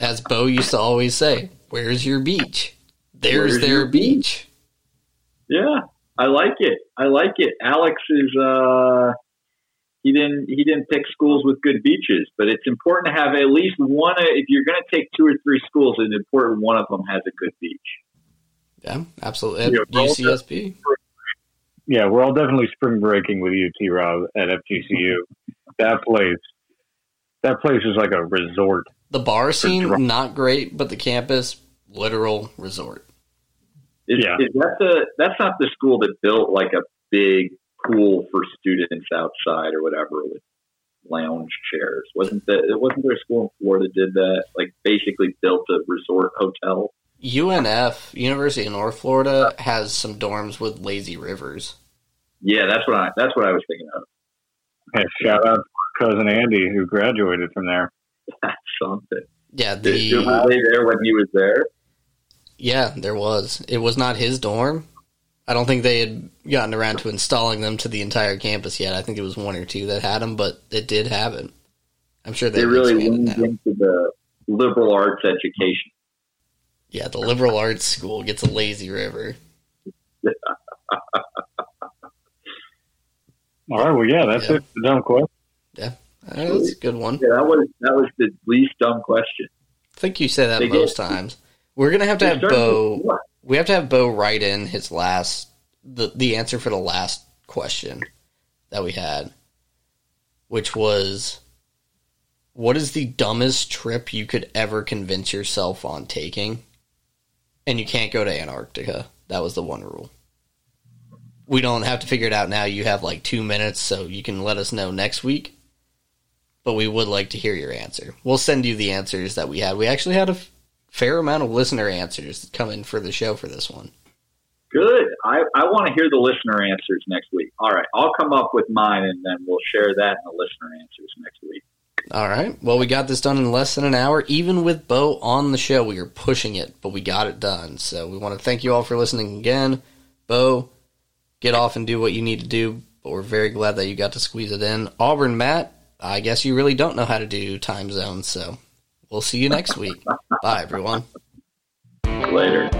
As Bo used to always say, "Where's your beach? There's Where's their your beach." Yeah, I like it. I like it. Alex is uh he didn't he didn't pick schools with good beaches. But it's important to have at least one. If you're going to take two or three schools, it's important one of them has a good beach. Yeah, absolutely. Yeah, UCSB. Yeah, we're all definitely spring breaking with UT Rob at FGCU. that place, that place is like a resort. The bar scene not great, but the campus literal resort. Is, yeah, is that the that's not the school that built like a big pool for students outside or whatever with lounge chairs. Wasn't that it wasn't there a school in Florida did that? Like basically built a resort hotel. UNF, University of North Florida, has some dorms with lazy rivers. Yeah, that's what I that's what I was thinking of. Hey, shout out to cousin Andy who graduated from there. That's something. Yeah, the did, was there when he was there? Yeah, there was. It was not his dorm, I don't think they had gotten around to installing them to the entire campus yet. I think it was one or two that had them, but it did have it. I'm sure they really leaned into the liberal arts education. Yeah, the liberal arts school gets a lazy river. All right, well, yeah, that's yeah. it. The dumb question. Yeah, that's a good one. Yeah, that was that was the least dumb question. I think you say that they most get, times. We're gonna have to have Bo we have to have Bo write in his last the the answer for the last question that we had, which was what is the dumbest trip you could ever convince yourself on taking? And you can't go to Antarctica. That was the one rule. We don't have to figure it out now. You have like two minutes, so you can let us know next week. But we would like to hear your answer. We'll send you the answers that we had. We actually had a fair amount of listener answers coming for the show for this one. Good. I, I want to hear the listener answers next week. All right. I'll come up with mine and then we'll share that in the listener answers next week. All right. Well, we got this done in less than an hour. Even with Bo on the show, we are pushing it, but we got it done. So we want to thank you all for listening again. Bo, get off and do what you need to do, but we're very glad that you got to squeeze it in. Auburn, Matt, I guess you really don't know how to do time zones, so We'll see you next week. Bye, everyone. Later.